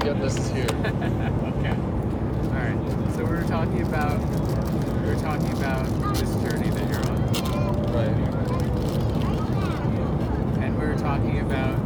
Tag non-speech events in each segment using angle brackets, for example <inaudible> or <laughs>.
forget this is <laughs> here. okay. All right. So we were talking about we were talking about this journey that you're on. Right. And we were talking about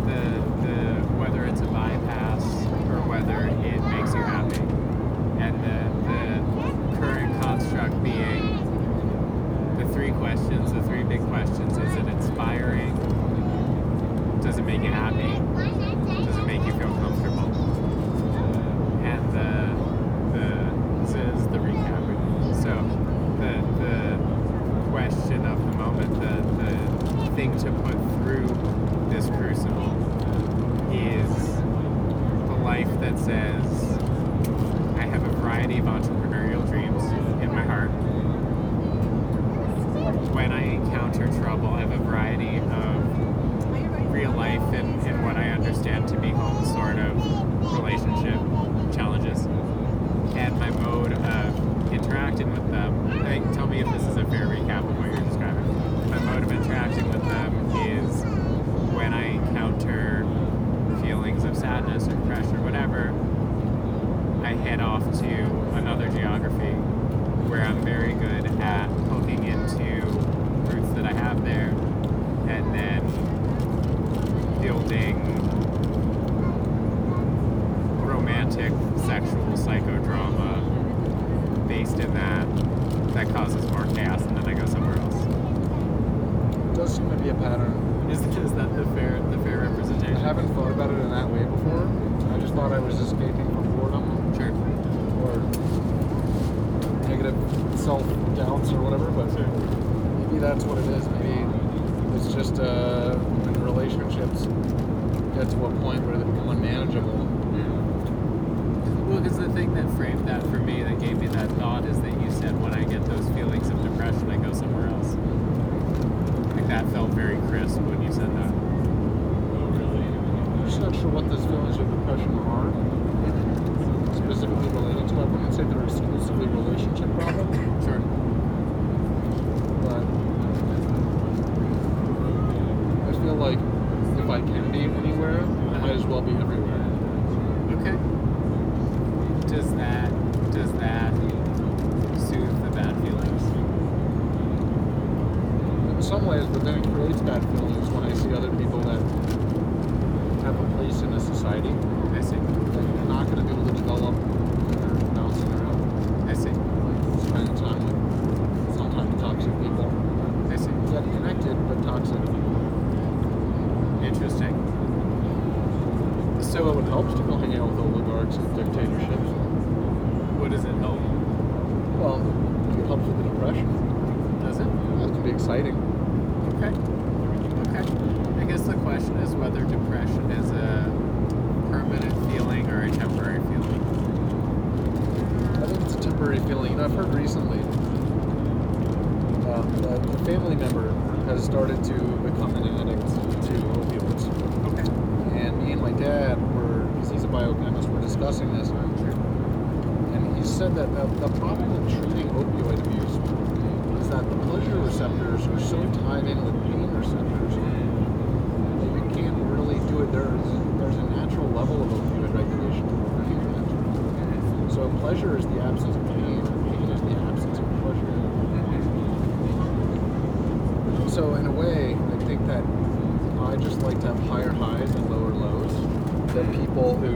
of people who,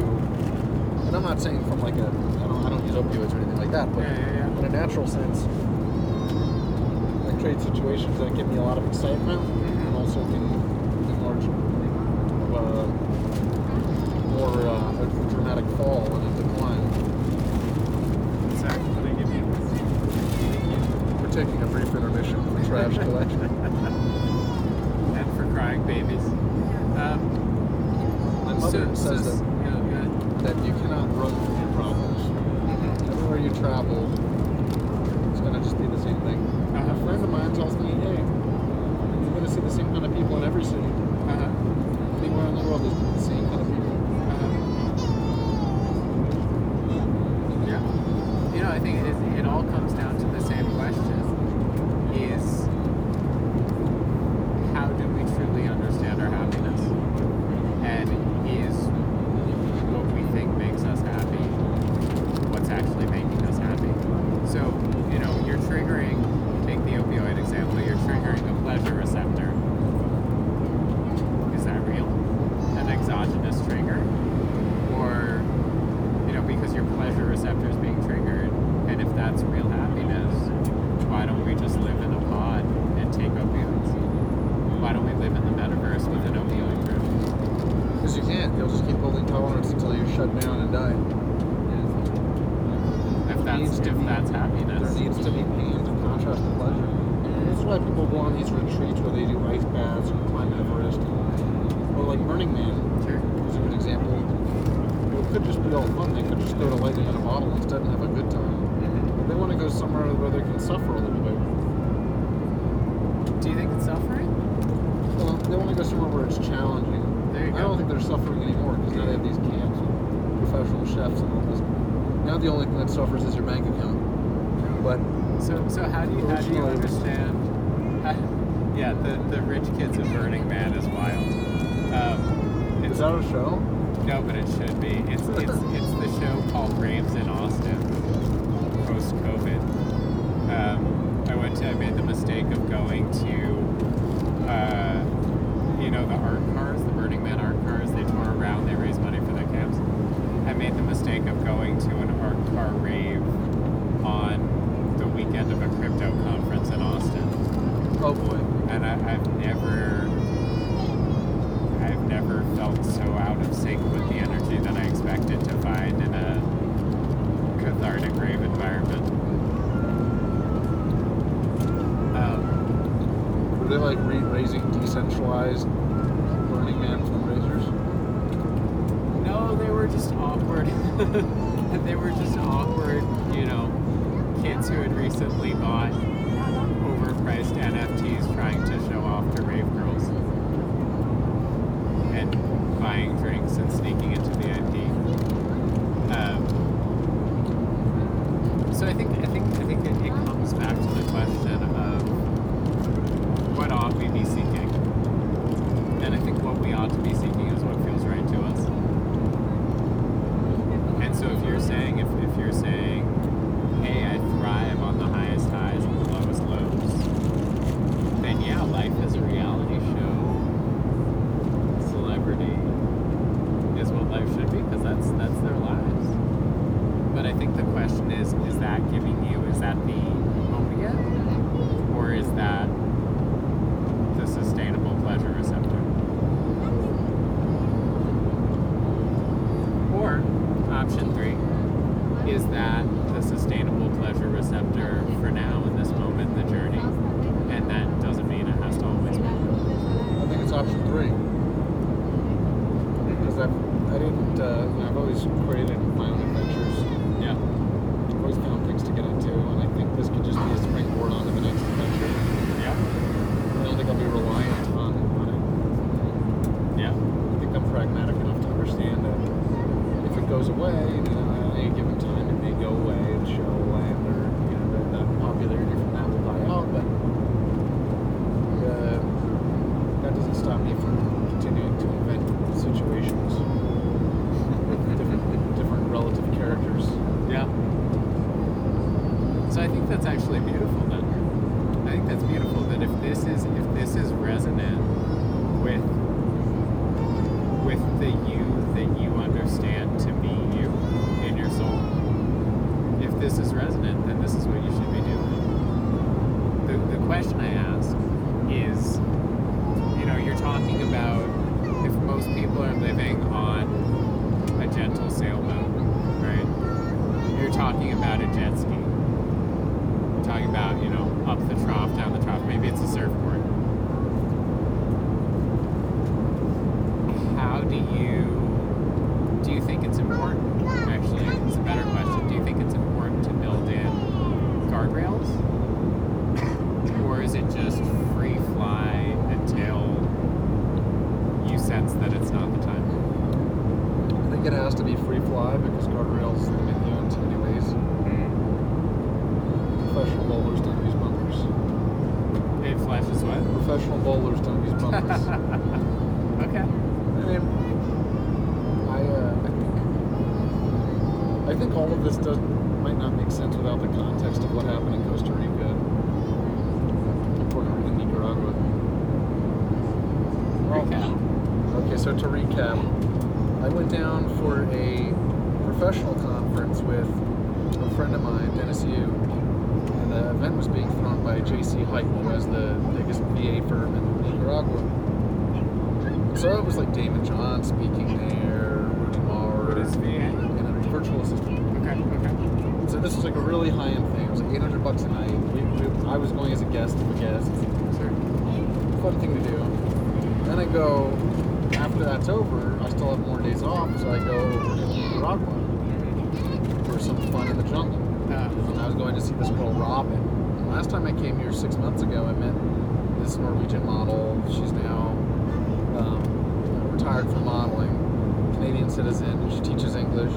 and I'm not saying from like a, I don't, I don't use opioids or anything like that, but yeah, yeah, yeah. in a natural sense, I trade situations that give me a lot of excitement mm-hmm. and also can enlarge uh, more uh, a dramatic fall and a decline. Exactly. Give you. We're taking a brief intermission for trash <laughs> collection. and for crying babies. Hubbard so, says so, that chefs and all this. Now the only thing that suffers is your bank account. But so so how do you how do you understand? How, yeah, the, the rich kids of Burning Man is wild. Um, is that a show? No, but it should be. It's it's it's the show called Graves in Austin. Post COVID, um, I went to. I made the mistake of going to. Uh, you know the art the mistake of going to an art car rave on the weekend of a crypto conference in Austin. Oh boy. And I, have never, I've never felt so out of sync with the energy that I expected to find in a cathartic rave environment. Um, Were they like raising decentralized they were just Sustain. think all of this does might not make sense without the context of what happened in Costa Rica, Puerto Rico, and Nicaragua. Recap. Okay, so to recap, I went down for a professional conference with a friend of mine, Dennis Yu, and the event was being thrown by J.C. Hike, who has the biggest VA firm in Nicaragua. So it was like Daymond John speaking there, Rudy Mawer. What is VA? Virtual assistant. Okay, okay. So this was like a really high end thing. It was like 800 bucks a night. We, we, I was going as a guest of a guest. Sure. Fun thing to do. Then I go, after that's over, I still have more days off, so I go over to Nicaragua for some fun in the jungle. Uh, And I was going to see this girl Robin. And last time I came here six months ago, I met this Norwegian model. She's now um, retired from modeling, Canadian citizen. She teaches English,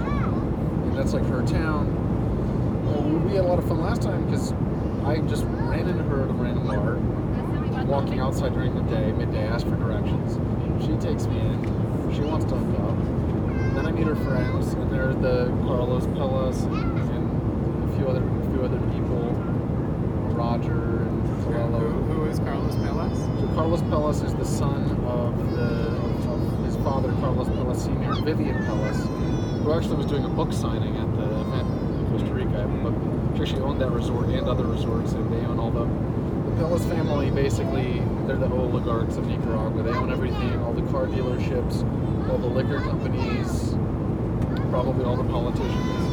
that's like her town. We had a lot of fun last time because I just ran into her at a random bar, walking outside during the day, midday, asked for directions. She takes me in. She wants to hook up. Then I meet her friends, and they're the Carlos Pellas and, a few other a few other people, Roger and who, who is Carlos Melas? So Carlos Pellas is the son of the of his father, Carlos Pellas Sr., Vivian Pellas, who actually was doing a book signing at the event in Costa Rica. But she actually owned that resort and other resorts, and they own all the the Pellas family. Basically, they're the oligarchs of Nicaragua. They own everything, all the car dealerships, all the liquor companies, probably all the politicians.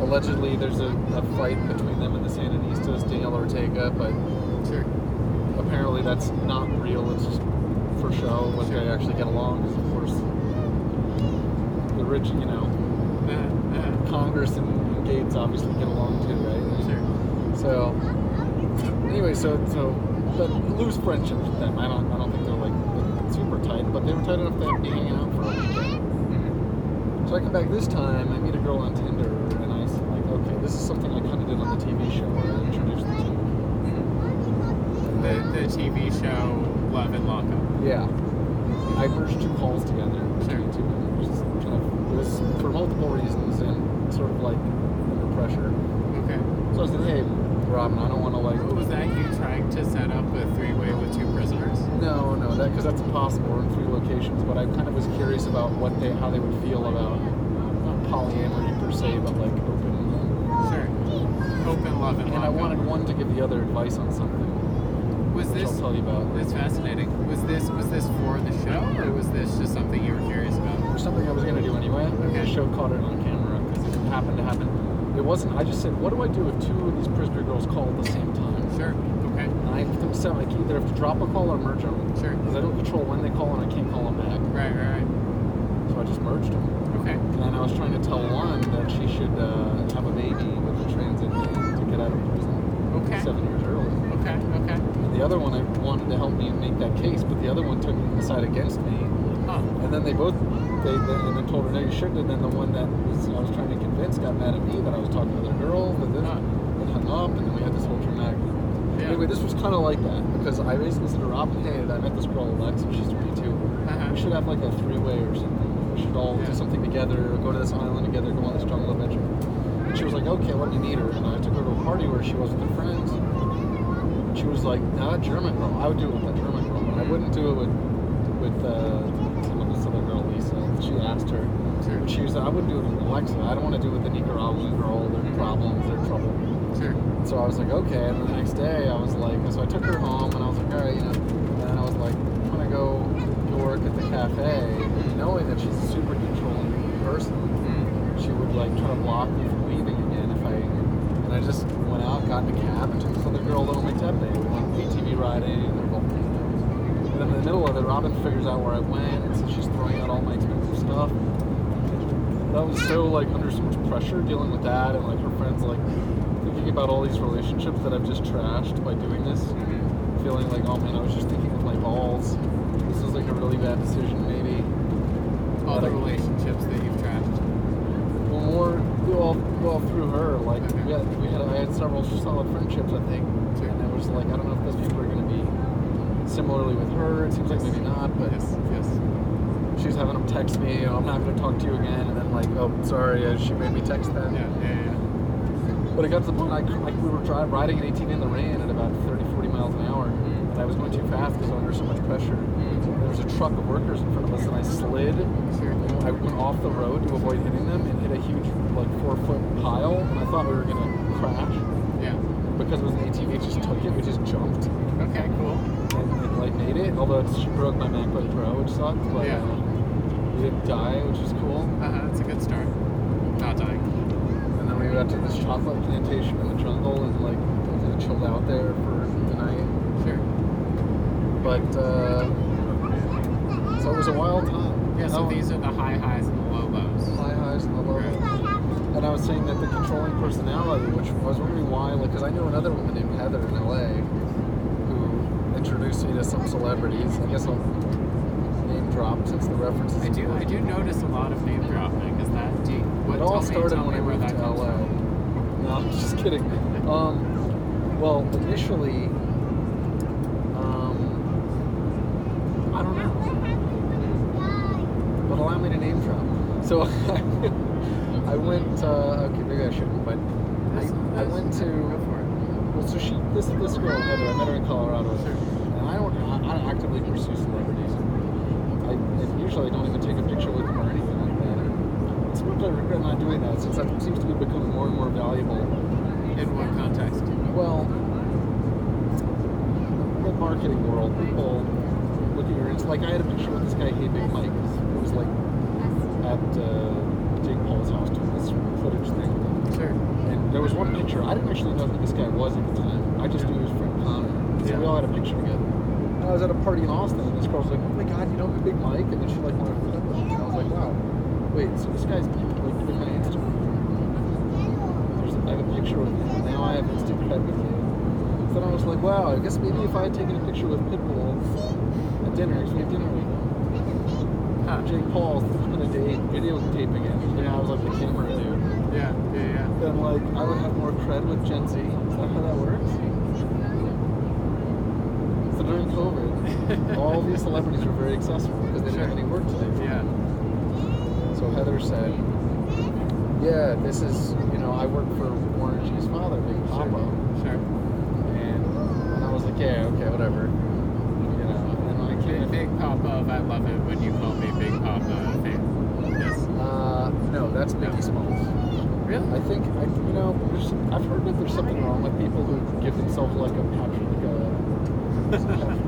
Allegedly, there's a, a fight between them and the Sandinistas, Daniel Ortega, but Sure. apparently that's not real. It's just for show. But they actually get along because, of course, the rich, you know, Congress and, and Gates obviously get along too, right? sure. So, anyway, so so, but lose friendships with them. I don't I don't think they're like super tight, but they were tight enough to be hanging out for a weekend. Mhm. So I come back this time. I meet a girl on Tinder, and I s- like, okay, this is something I kind of did on the TV show where I introduced the two. The, the TV show Love and Lockup. Yeah. I merged two calls together between two. Just kind of, it was for multiple reasons and sort of like under pressure. Okay. So I said, hey, Robin, I don't want to like. Was that you trying to set up a three-way with two prisoners? No, no, that because that's impossible. We're in three locations, but I kind of was curious about what they, how they would feel about not polyamory per se, but like open. Sure. Open love and And I wanted one to give the other advice on something, Was this I'll tell you about. That's fascinating. Was this was this for the show, or was this just something you were curious about? Or something I was gonna do anyway. Okay. The show caught it on camera because it happened to happen. It wasn't. I just said, what do I do if two of these prisoner girls call at the same time? Sure. Okay. And I have to decide, like either have to drop a call or merge them. Sure. Because I don't control when they call and I can't call them back. Right. Right. So I just merged them. Okay. And I was trying to tell one that she should uh, have a baby with a transit to get out of prison Okay. seven years early. Okay. Okay. And the other one, I wanted to help me make that case, but the other one took the side against me. Huh. And then they both, they, they and then told her no, you shouldn't. And then the one that was I was trying to convince got mad at me that I was talking to other girls, but then and hung up, and then we had this whole dramatic. Yeah. Anyway, this was kind of like that because I basically said to Robin, hey, I met this girl Alexa, she's 22. Uh-huh. We should have like a three-way or something. We should all Yeah. do something together, go to this island together, go on this jungle adventure. And she was like, okay, let me meet her. And I took her to a party where she was with her friends. And she was like, now that German girl, I would do it with that German girl, but I wouldn't do it with uh, some of this other girl, Lisa. She asked her. Sure. But she was like, I wouldn't do it with Alexa. I don't want to do it with the Nicaraguan girl. Their Mhm. problems, their trouble. Sure. So I was like, okay. And the next day, I was like, so I took her home, and I was like, all right, you know. And then I was like, I'm gonna go to work at the cafe, knowing that she's a super controlling person. Mm. She would like try to block me from leaving again if I. And I just went out, got in a cab, and took this other girl to Ometepe. We went ATV riding, and they're both. And then in the middle of it, Robin figures out where I went, and so she's throwing out all my That was so like under so much pressure dealing with that, and like her friends like thinking about all these relationships that I've just trashed by doing this, Mhm. feeling like oh man, I was just thinking with my balls. This was like a really bad decision, maybe. All the relationships that you've trashed. Well, more well, well through her. Like Okay. we had, we had, I had several solid friendships, I think, Sure. and it was like I don't know if those people are going to be similarly with her. It seems like maybe not, but Yes. Yes. She's having them text me. Oh, I'm not going to talk to you again, and then like, oh, sorry, uh, she made me text them. Yeah. Yeah. Yeah. But it got to the point I, like we were drive, riding an ATV in the rain at about 30, 40 miles an hour, Mm. and I was going too fast because I was under so much pressure. Mm. There was a truck of workers in front of us, and I slid. And I went off the road to avoid hitting them and hit a huge, like four foot pile, and I thought we were gonna crash Yeah. because it was an ATV. It just took it. We just jumped, Okay. Cool. and like, like made it. Although she broke my MacBook Pro, which sucked. But Yeah. uh, didn't die, which is cool. Uh-huh, that's a good start. Not dying. And then we got to this chocolate plantation in the jungle and like chilled out there for the night. Sure. But uh, so it was a wild time. Yeah, so Oh, these are the high highs and the low lows. high highs and low lows. And I was saying that the controlling personality, which I was wondering why, like, because I knew another woman named Heather in LA who introduced me to some celebrities. I guess I'll since the reference I do I do notice a lot of name dropping. Is that do you, what It all tell me- started when I moved to LA. No, I'm just kidding. Um, well, initially, um, I don't know. But allow me to name drop. So <laughs> I went. Uh, okay, maybe I shouldn't, but I, I went to. Go for it. Well, so she, this this girl Heather, I met her in Colorado, and I don't, I, I don't actively pursue celebrities. I I don't even take a picture with them or anything like that. It's what I regret not doing that since that seems to be becoming more and more valuable. In what context? Well, the marketing world, people look at your, like I had a picture with this guy, Hey Big Mike. It was like at uh, Jake Paul's house doing this footage thing. Sure. And there was one picture. I didn't actually know who this guy was at the time. I just knew he was friend Connor. So Yeah. we all had a picture together. I was at a party in Austin, and this girl was like, "Oh my God, you know Big Mike?" And then she like wanted to with me. I was like, "Wow, wait, so this guy's like in my Instagram. There's, I have a picture with him. and Now I have instant cred with you." So then I was like, "Wow, I guess maybe if I had taken a picture with Pitbull at dinner, because we had dinner with Huh. Jake Paul, on a date, videotaping it, and I was like the camera dude." Yeah, yeah, yeah. then like I would have more cred with Gen Z. Is that how that works? So during COVID, <laughs> all these celebrities were very accessible because they didn't have any work to do. Yeah. So Heather said, "Yeah, this is you know I work for Warren G's father, Big Papa," Sure. and and I was like, "Yeah, okay, whatever." You know, and I Big, came. big Papa, I love it when you call me Big Papa. Yes. Uh, no, that's Biggie Smalls. Really? I think I, you know, there's, I've heard that there's something wrong with people who give themselves like a Patrick, like a, <laughs>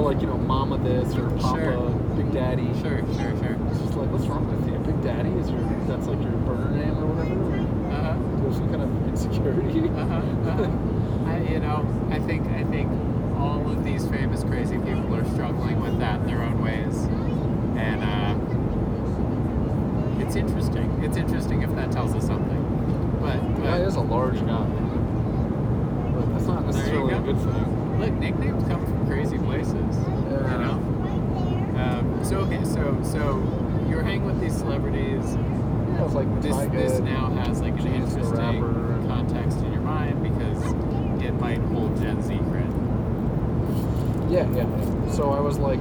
or like you know, Mama this or Papa, Sure. Big Daddy. Sure, sure, sure. It's just like, what's wrong with you? Big Daddy is your, that's like your burner name or whatever. Uh huh. There's some kind of insecurity. Uh-huh, uh-huh. I, you know, I think I think all of these famous crazy people are struggling with that in their own ways, and uh, it's interesting. It's interesting if that tells us something. But, but is a large guy, but that's not necessarily a good thing. Look, nicknames come from crazy places. You know. Um, so okay, so so you're hanging with these celebrities. Yeah, it's like This Tyga, this now has like an the interesting context in your mind because it might hold Gen Z cred. Yeah, yeah. So I was like,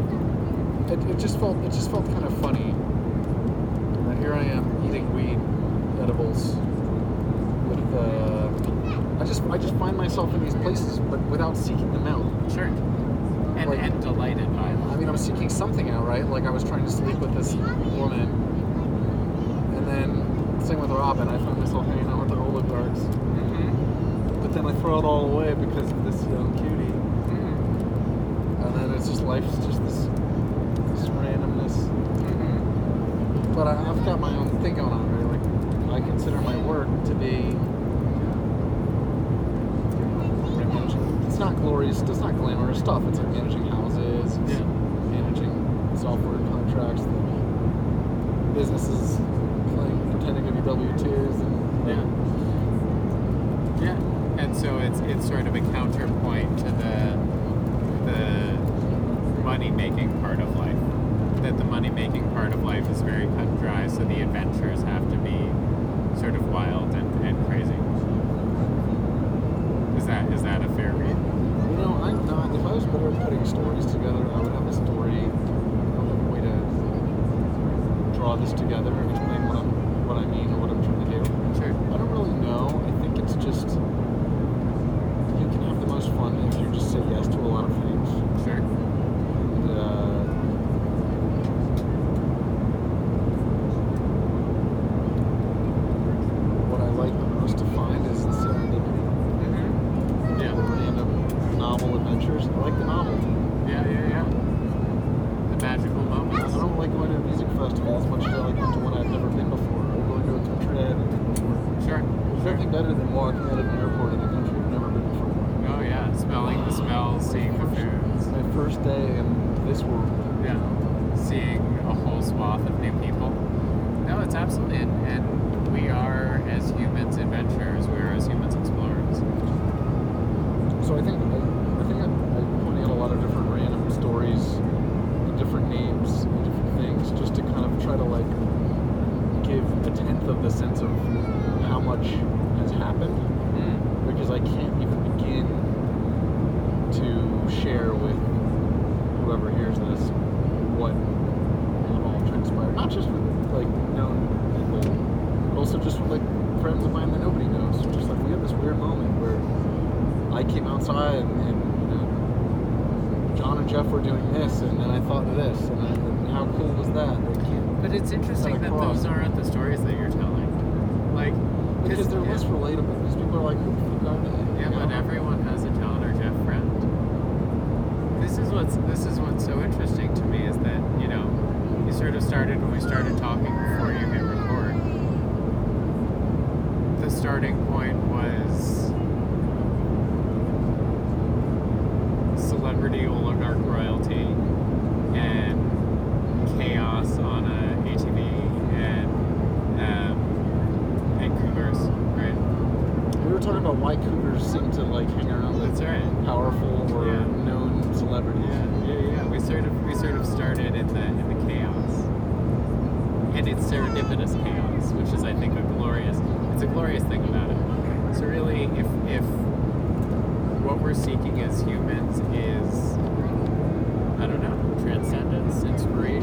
it, it just felt it just felt kind of funny. that here I am eating weed edibles just I just find myself in these places, but without seeking them out. Sure. And, Like- and delighted by them. I mean, I'm seeking something out, right? Like I was trying to sleep with this woman, and then same with Robin. I find myself hanging out with the oligarchs, Mm-hmm. but then I throw it all away because of this young cutie, Mm-hmm. and then it's just life's just this this randomness. Mm-hmm. But I, I've got my own thing going on, right? Like I consider my work to be. It's not glorious. It's not glamorous stuff. It's like managing about why cougars seem to like hang around with right. powerful or yeah. known celebrities. Yeah, yeah, yeah. We sort of we sort of started in the in the chaos, and it's serendipitous chaos, which is I think a glorious. It's a glorious thing about it. So really, if if what we're seeking as humans is I don't know transcendence, inspiration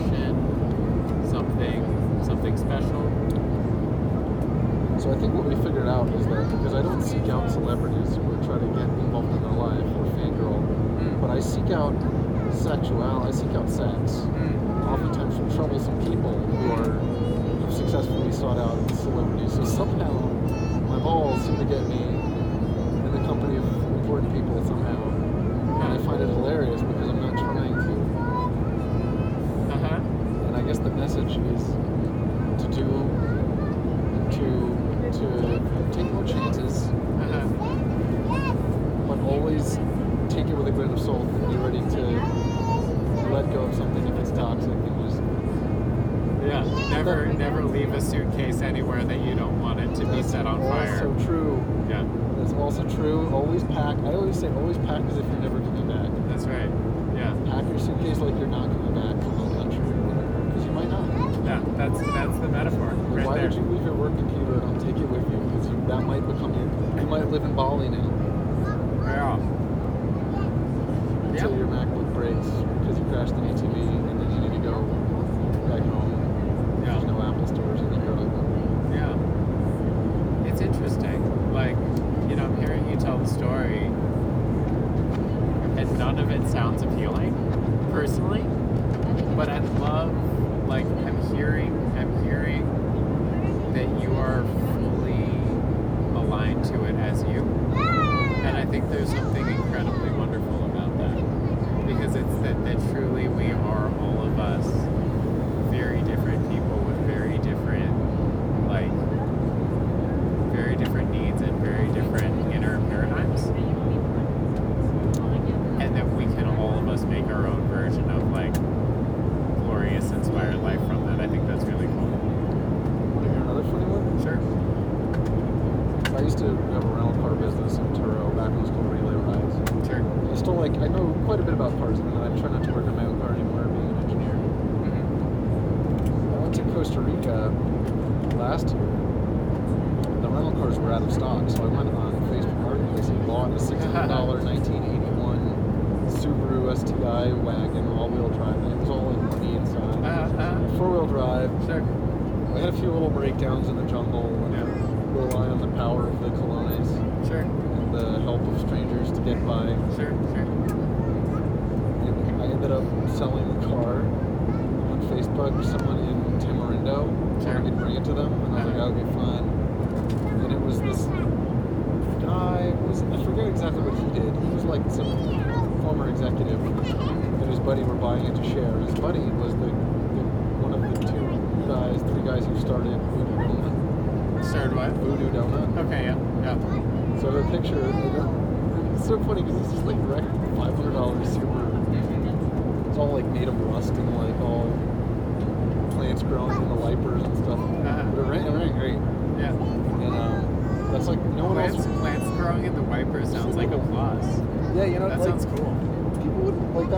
So I think what we figured out is that because I don't seek out celebrities who are trying to get involved in their life or fangirl, mm. but I seek out sexuality, I seek out sex, mm. oftentimes from troublesome people who are who successfully sought out celebrities. So somehow my balls seem to get me in the company of important people somehow, and I find it hilarious. let go of something if it's toxic You just yeah, never never leave a suitcase anywhere that you don't want it to be set on fire. Also true. Yeah. That's also true. Always pack. I always say always pack as if you're never coming back. That's right. Yeah. Pack your suitcase like you're not coming back because you might not. Yeah, that's that's the metaphor. Right why there. would you leave your work computer and I'll take it with you? Because that might become you. you might live in Bali now.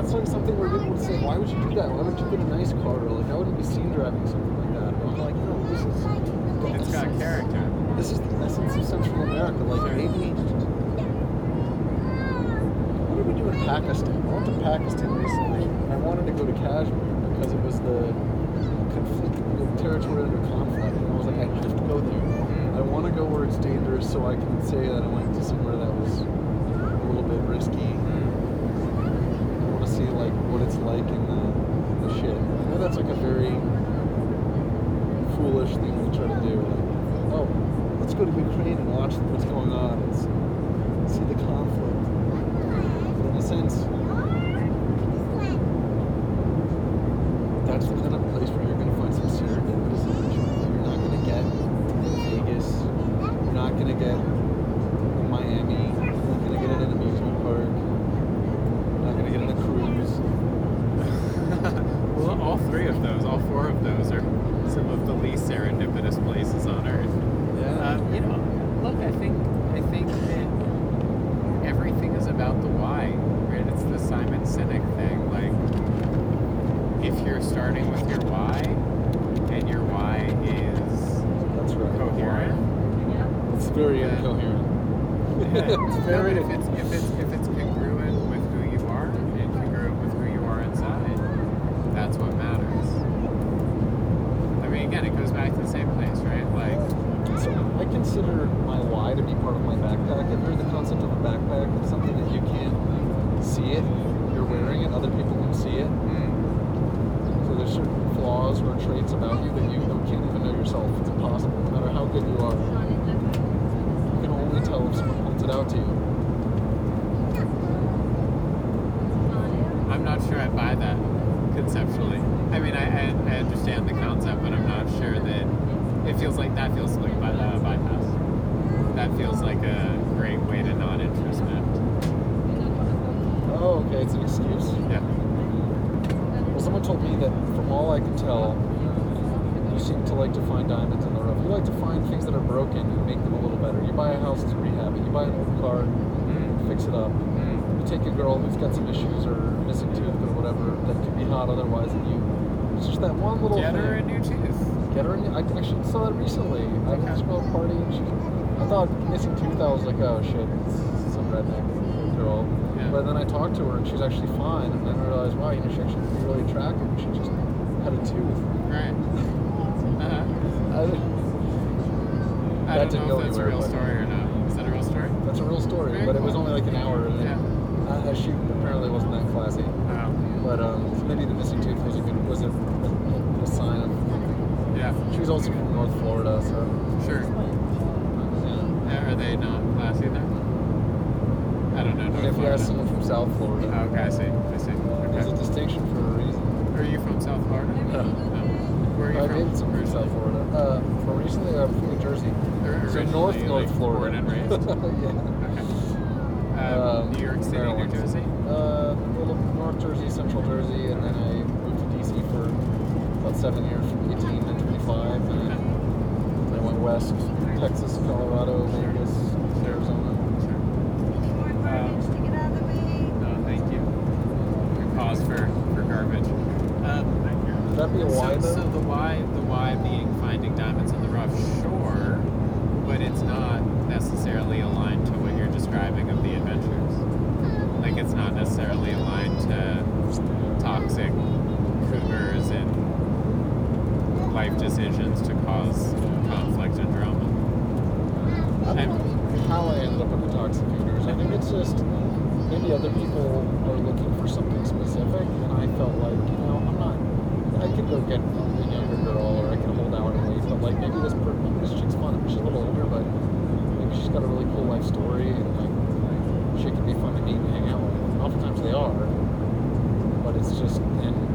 That's like something where people would say, why would you do that? Why would you get a nice car? Or like I wouldn't be seen driving something like that. And I'm like, no, this is. It's got character. This is the essence of Central America. Like maybe. What did we do in Pakistan? I went to Pakistan recently. and I wanted to go to Kashmir because it was the conflict, the territory under conflict. And I was like, I have to go there. I want to go where it's dangerous, so I can say that I went to somewhere that was a little bit risky. I want to see like it's in the, the shit. I know that's like a very foolish thing to try to do. Like, oh, let's go to Ukraine and watch what's going on and s- see the conflict. But in a sense, that's the kind of place where you're going to find some serendipitous adventure. You're not going to get in Vegas. You're not going to get in Miami. You're not going to get in an amusement park. You're not going to get in a cruise. well, all three of those, all four of those are some of the least serendipitous places on earth. Um, you know, look, I think I think that everything is about the why, right? It's the Simon Sinek thing. Like, if you're starting with your why, and your why is That's right. coherent, It's very Yeah. incoherent. yeah, it's no, very. but if it's if it's if it's congruent with who you are and congruent with who you are inside, that's what matters. I mean, again, it goes back to the same place, right? Like, So I consider my why to be part of my backpack. I've heard the concept of a backpack. It's something that you can't see it. You're wearing it. Other people can see it. mm, So there's certain flaws or traits about you that you don't, can't even know yourself. It's impossible. No matter how good you are, you can only tell if someone points it out to you. I'm not sure I buy that conceptually. I mean, I, I, I understand the concept, but I'm not sure that it feels like that feels like by, uh, bypass. That feels like a great way to not introspect. Oh, okay. It's an excuse. Yeah. Well, someone told me that from all I can tell, you seem to like to find diamonds in the rough. You like to find things that are broken and make them a little better. You buy a house to rehab it. You buy an old car, Mm, fix it up. mm, You take a girl who's got some issues or missing tooth or whatever that could be hot otherwise, and you. It's just that one little Get thing. her a new tooth. Get her. I actually saw that recently. I went to a party and she. I thought missing tooth. I was like, oh shit, it's some redneck girl. Yeah. But then I talked to her and she's actually fine. And then I realized, wow, you know, she actually could be really attractive. She just had a tooth. Right. <laughs> Uh-huh. I, I don't know if that's a real story or not. Is that a real story? that's a real story, Very but it was only like an hour. And Yeah. uh, she apparently wasn't that classy. Oh. But um, maybe the missing tooth was a good was a, a sign of. Yeah. She was also from North Florida, so Sure. yeah. Uh, Are they not classy there? I don't know. North if you Florida. ask someone from South Florida, Oh, okay, I see. I see. there's a distinction for a reason. Are you from South Florida? No. No. Where are you I from? dated some from Originally? South Florida. Uh, for recently, I'm from New Jersey. Or So North like, North Florida. Born and raised. <laughs> yeah. Okay. Um, Um, New York City, Maryland. New Jersey. Uh, little North Jersey, Central Jersey, and then I moved to DC for about seven years, from 18 to 25. And then I went west, Texas, Colorado, Vegas, Arizona. Sure. Um, no, thank you. We pause for, for garbage. Um, Would that be a why so, though? so the why, the why being finding diamonds in the rough, sure, but it's not necessarily aligned to what you're describing of the adventures. Like it's not necessarily aligned to toxic cougars and life decisions to cause conflict and drama. I don't know how I ended up with the toxic cougars. I think it's just maybe other people are looking for something specific, and I felt like, you know, I'm not. I could go get a younger girl, or I could hold out and wait. But like maybe this maybe this chick's fun. She's a little older, but maybe she's got a really cool life story, and like she could be fun to meet and hang out with. Oftentimes they are, but it's just and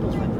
same-sex couples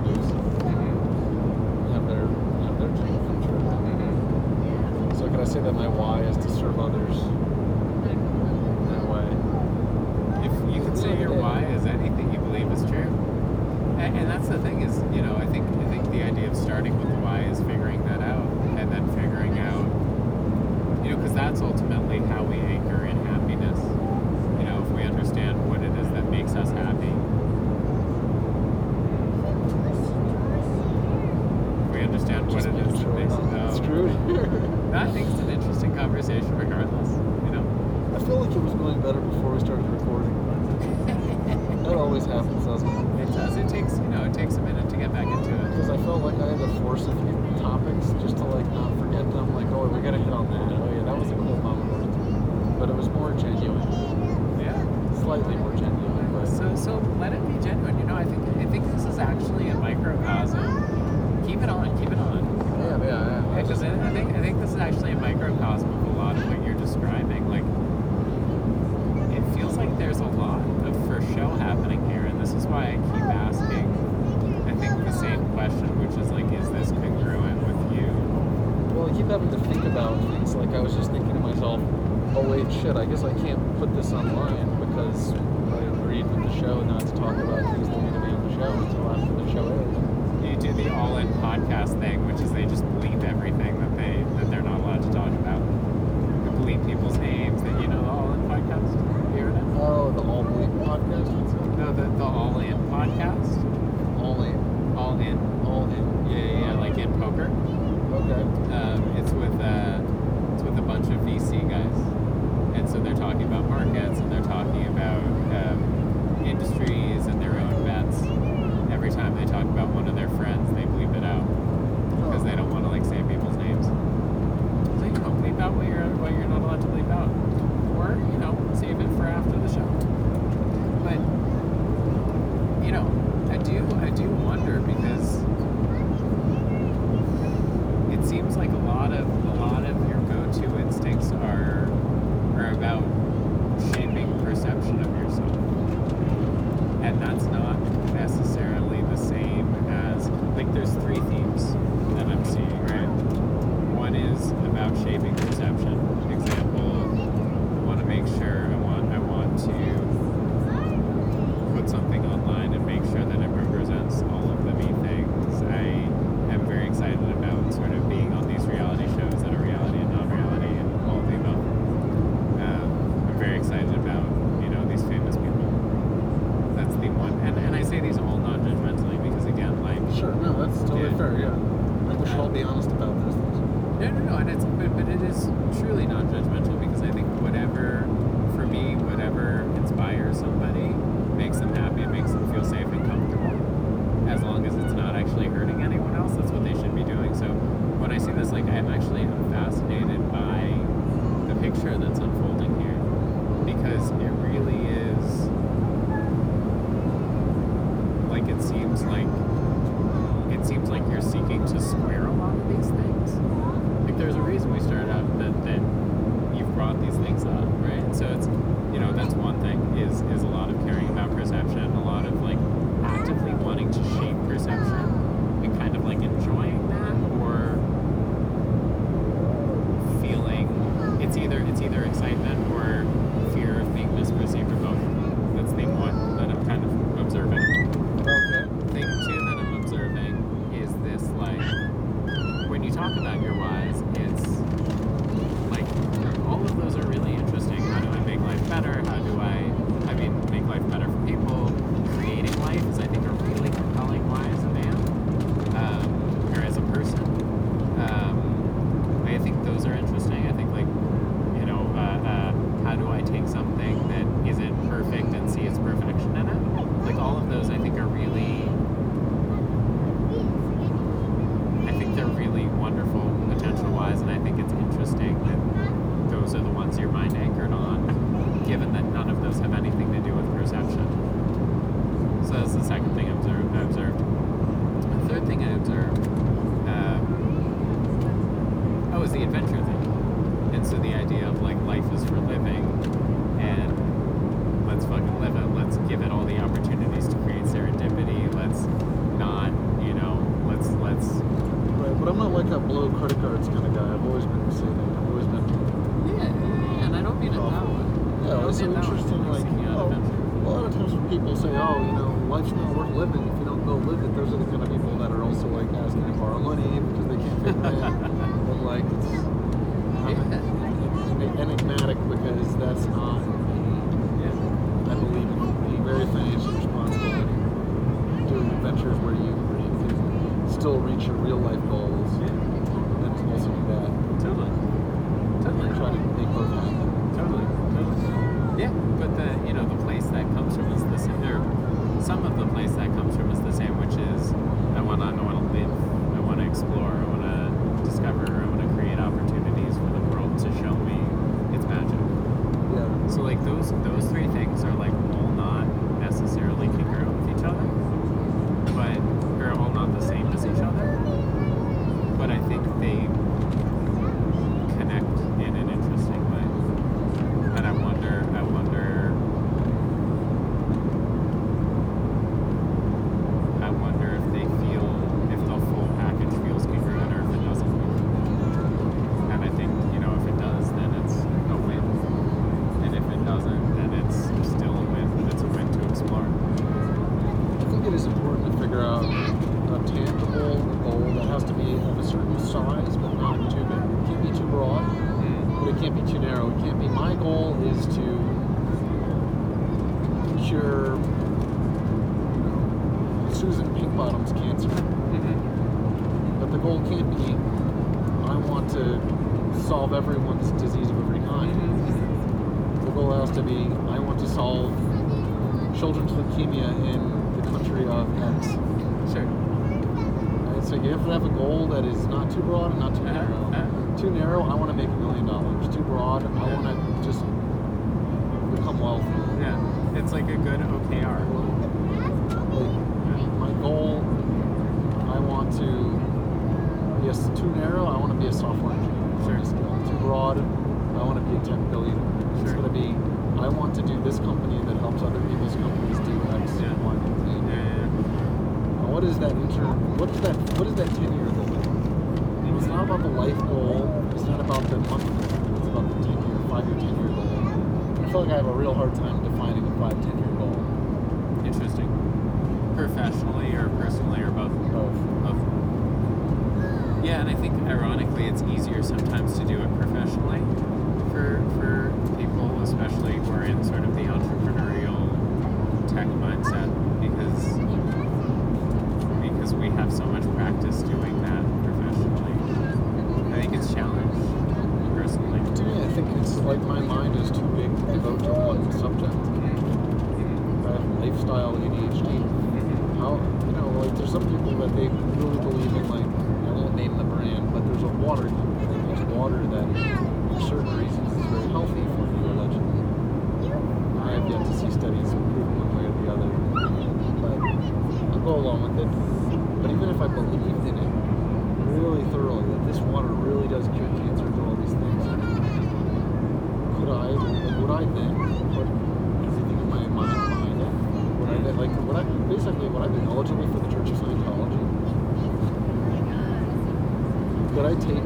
take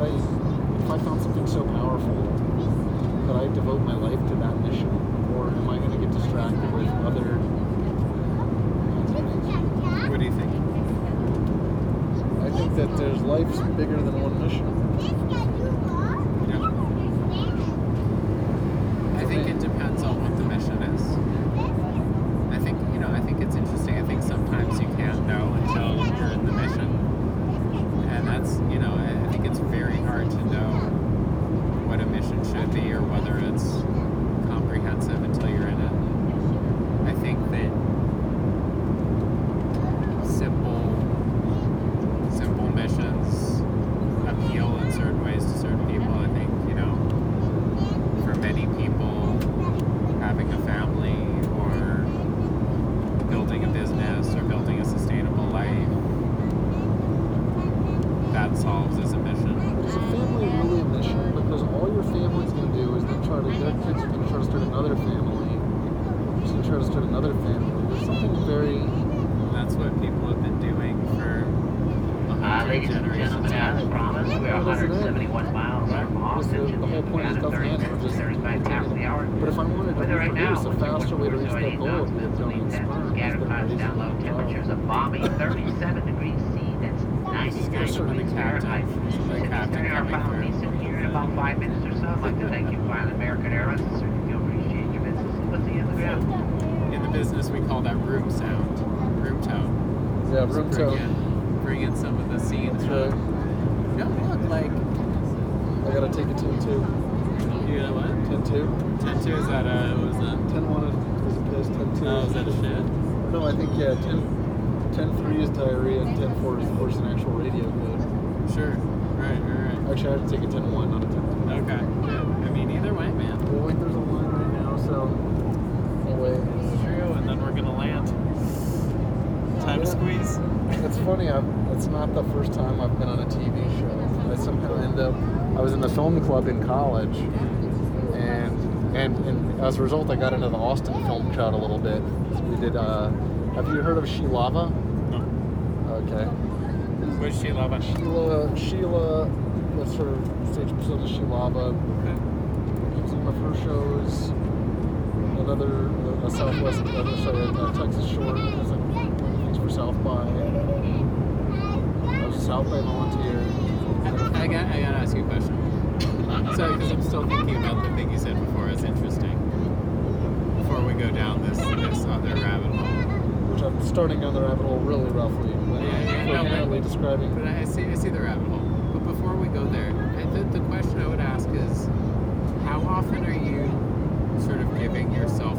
I if I found something so powerful that I devote my life to that mission, or am I going to get distracted with other? What do you think? I think that there's life's bigger than one mission. ladies and gentlemen, as promised, we are 171 miles from Austin to the whole point is doesn't matter. Just But if I wanted to right now, it's a faster way to reach that goal than Scattered scatterpots down low temperatures of balmy 37 degrees C. That's 99 degrees Fahrenheit. Considering our final descent here in about five minutes or so, I'd like to thank you, Flying American Airlines. I certainly do appreciate your business. We'll see you on the ground. In the business, we call that room sound, room tone. Yeah, room tone bring in some of the scenes. Sure. No, look, like. I gotta take a 10 2. You got what? 10 2. 10 2 is that, uh, what was that? 10 1 is a piss, 10 2 oh, is that a shit? No, I think, yeah, 10, 10 3 is diarrhea, and 10 4 is, of course, an actual radio clip. Sure. Right, right, right. Actually, I had to take a 10 1, funny. I've, that's not the first time I've been on a TV show. I somehow end up. I was in the film club in college, and and, and as a result, I got into the Austin film crowd a little bit. We did. Uh, have you heard of She Lava? No. Okay. Where's She Lava? Sheila. Sheila. That's her stage persona. She Lava. Okay. It one of her shows. Another a Southwest. Another show. Uh, a Texas Short. It was like for South by myself, I volunteer. I, I, got, I gotta ask you a question. Sorry, because I'm still thinking about the thing you said before, it's interesting. Before we go down this this other rabbit hole, which I'm starting down the rabbit hole really roughly, but yeah, yeah, no, but, describing. But I see, I see the rabbit hole. But before we go there, I, the question I would ask is, how often are you sort of giving yourself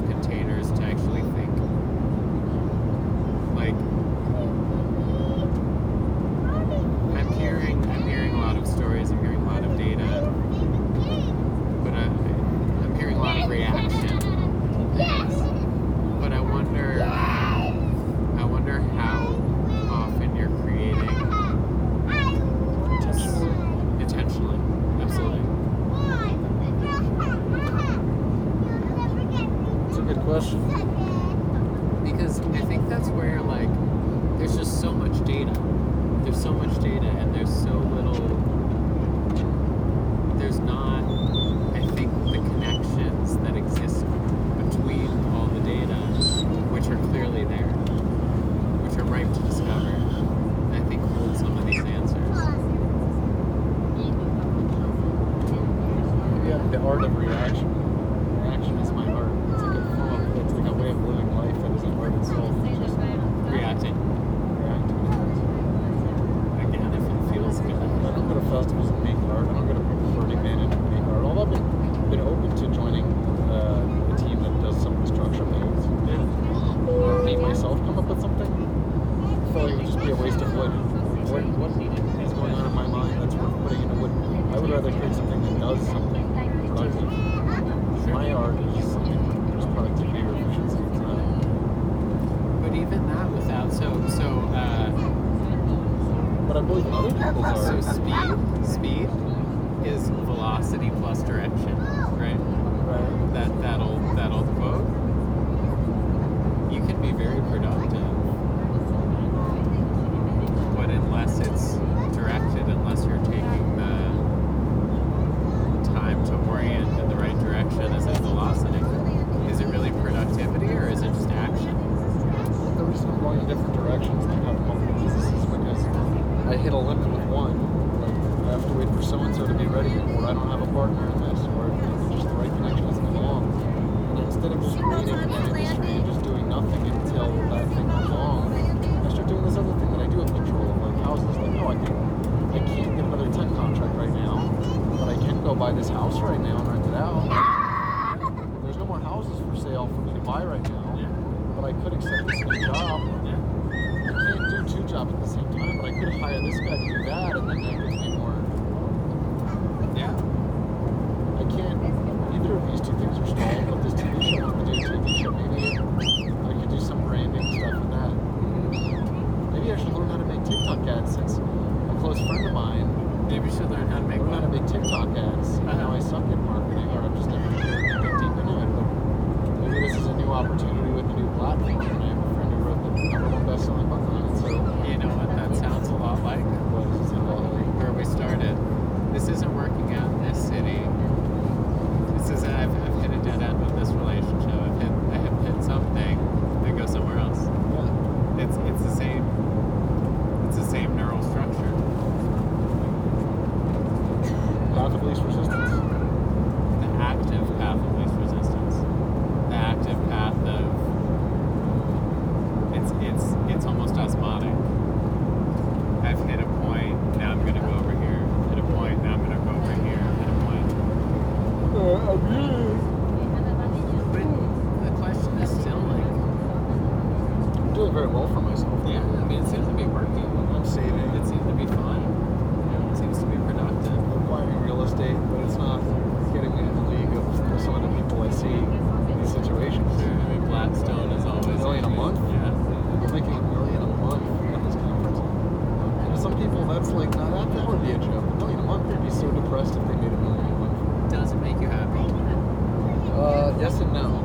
to hit a limit with one. Like, I have to wait for so and so to be ready, or I don't have a partner in this, or just the right connection doesn't come along. And instead of just waiting in that industry and just doing nothing until that thing comes along, I start doing this other thing that I do have control of, like houses. Like, no, I can, I can't get another tent contract right now, but I can go buy this house right now and rent it out. people, that's like, no, that, that would be a joke. A million a month, they'd be so depressed if they made a million a month. Does it make you happy? Uh, yes and no.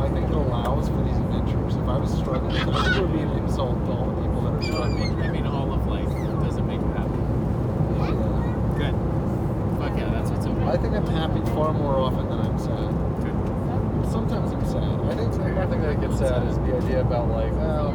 I think it allows for these adventures. If I was struggling, it would be an insult to all the people that are struggling. No, I mean, I mean all of life. Does it make you happy? Yeah. Good. Fuck yeah, that's what's important. I think I'm happy far more often than I'm sad. Good. Sometimes I'm sad. I think, I think that gets sad is the idea about like, oh,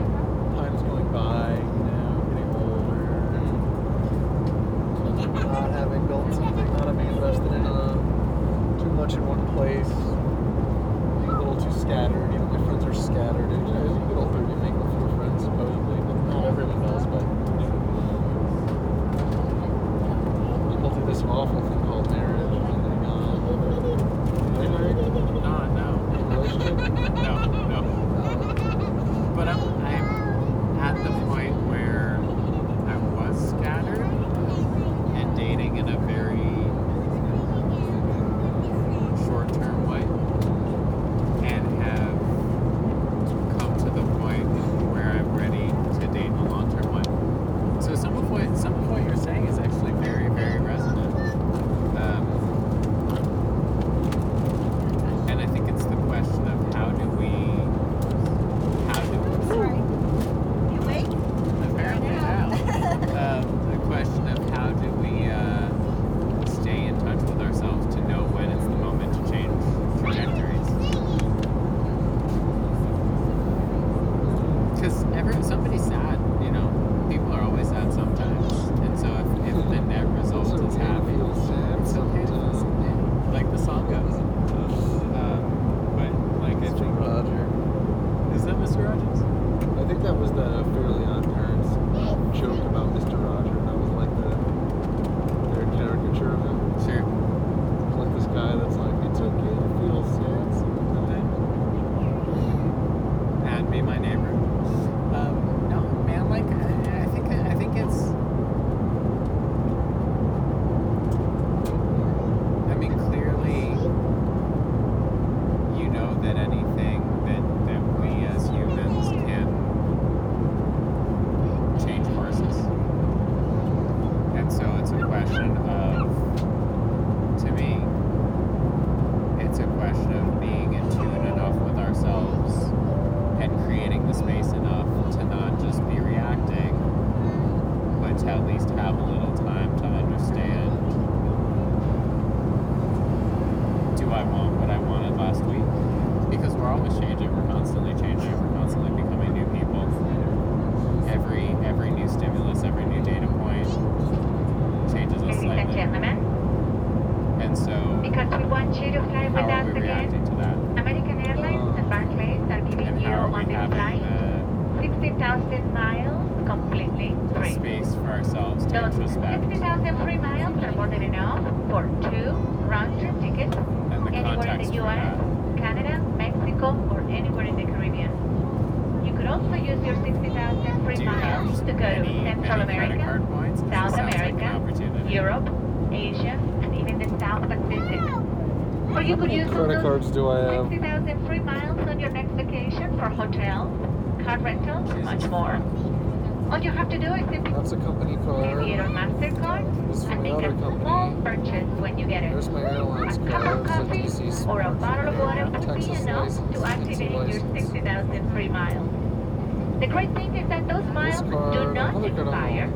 fire.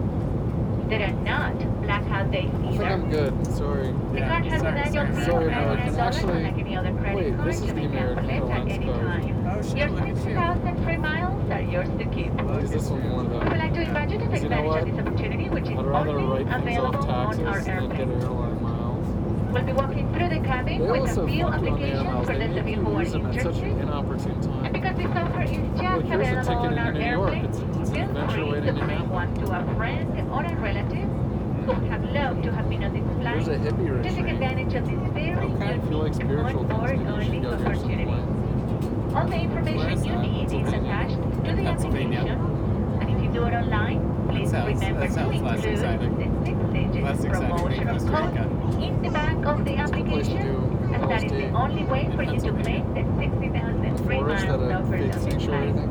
That are not blackout days either. I think I'm good. Sorry. The card has sorry, an annual fee sorry, of $99 actually, like any other credit wait, card this is the be canceled at any time. Oh, shit, Your 6,000 free miles are yours to keep. Is this one one of? We would like to invite you to take advantage of this opportunity, which is only available on our airplane. We'll be walking through the cabin they with a field application for those of you who are interested. Such an inopportune time. And because this offer is just available on our airplane, Feel a friend or a relative who would have loved to have been on this flight. Take advantage of this very unique feel like opportunity. All the information you need is attached to the application, and if you do it online, please remember to include the six-digit promotional code in the back of the application. and that is the only way for you to make the 60,000 free miles over the flight.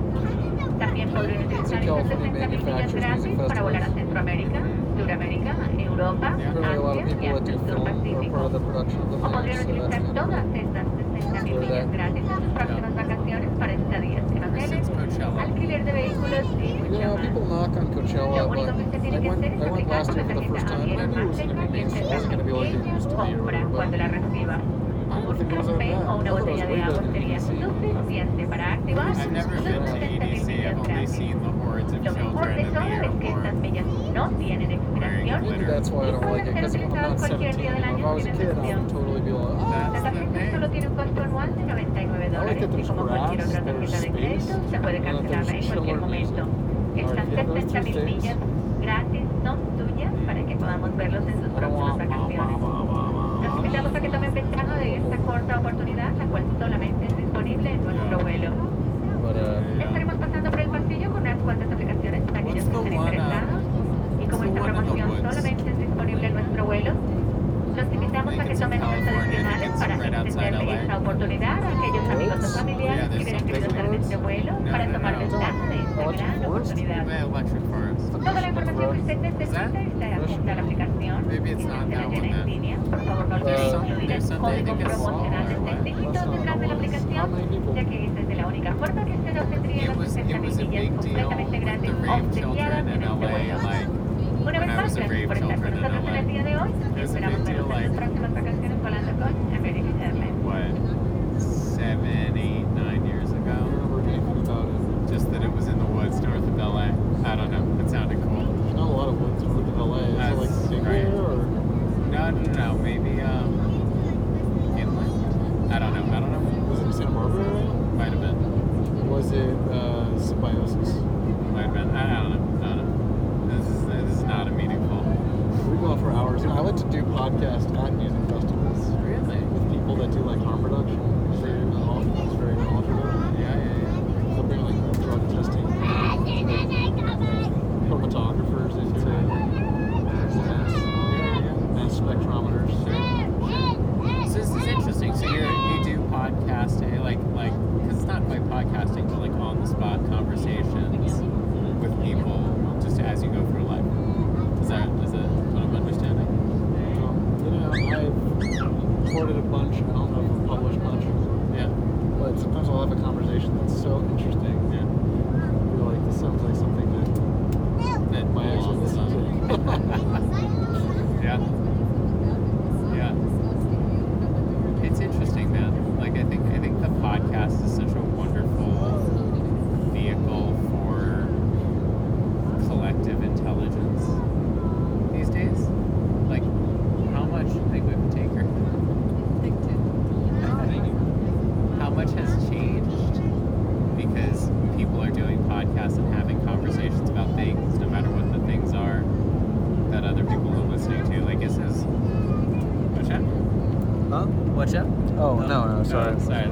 También podrían utilizar estas para volar a Centroamérica, Suramérica, Europa, Asia y el Pacífico. Podrían utilizar todas estas 60 gratis en sus vacaciones para estadías en hoteles, alquiler de vehículos y mucho más. Lo único que usted tiene que hacer es aplicar con la tarjeta y que cuando la un café o una botella de agua sería suficiente para seen the hordes of children the airport no tienen. That's why I don't like it, because I'm not 17. If I was a kid, I would totally be like, oh, that's the name. I like that there's grass, there's space, and that there's chiller music. Estas gratis tuyas para que podamos verlos en sus próximas vacaciones. Los invitamos a que tomen ventaja de esta corta oportunidad. código promocional de este So. Sorry,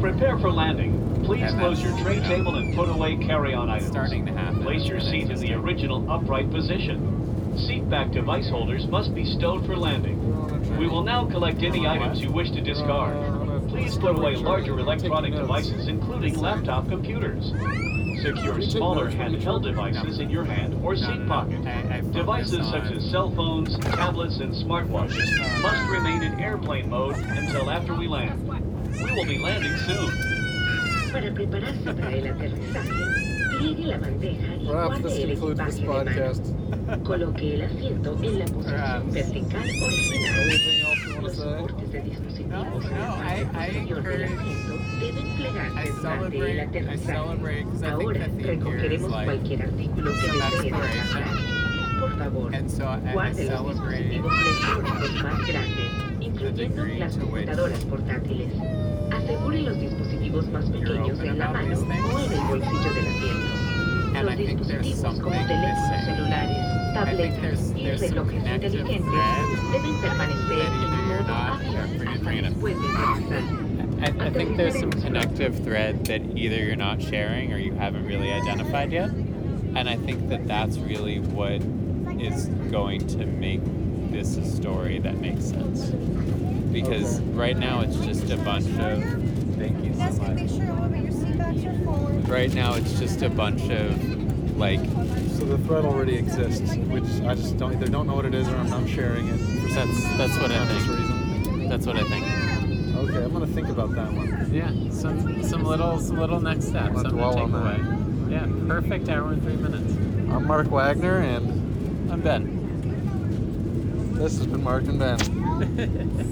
prepare for landing, please close your tray table and put away carry-on items. starting to happen. Place your seat in the original upright position. Seat back device holders must be stowed for landing. We will now collect any items you wish to discard. Please put away larger electronic devices, including laptop computers. Secure smaller handheld devices in your hand or No, no, seat pocket. I- I focus Devices such as cell phones, tablets, and smartwatches must remain in airplane mode until after we land. We will be landing soon. Para prepararse para el aterrizaje, pliegue la bandeja y Perhaps guarde this el concludes this equipaje de mano. podcast. Coloque el asiento en la posición Perhaps. vertical original. Anything else you want to Los say? soportes de dispositivos No, en no, la I- parte I superior del encourage- asiento deben I plegarse durante el celebrate, I aterrizaje. celebrate, because I think Ahora the theme here is recogeremos like cualquier artículo que some deseen exploration. alcanzar. Por favor, And so I, I guarde los celebrate dispositivos electrónicos más grandes, incluyendo degree las computadoras portátiles. Asegure los dispositivos más pequeños en la mano o en el bolsillo del asiento. And Los I dispositivos como teléfonos celulares, tabletas there's- y relojes inteligentes deben permanecer en modo avión hasta bring it in. después de aterrizar. I, I think there's some connective thread that either you're not sharing or you haven't really identified yet. And I think that that's really what is going to make this a story that makes sense. Because Okay. right now it's just a bunch of. Thank you You guys so can make much. sure your seatbacks are forward. Right now it's just a bunch of like So the thread already exists, which I just don't either don't know what it is or I'm not sharing it. For some That's- that's what I think. reason. that's what I think. Okay, I'm gonna think about that one. Yeah, some some little some little next steps. I'm gonna dwell take on that. away. Yeah, perfect hour and three minutes. I'm Mark Wagner, and I'm Ben. This has been Mark and Ben. <laughs>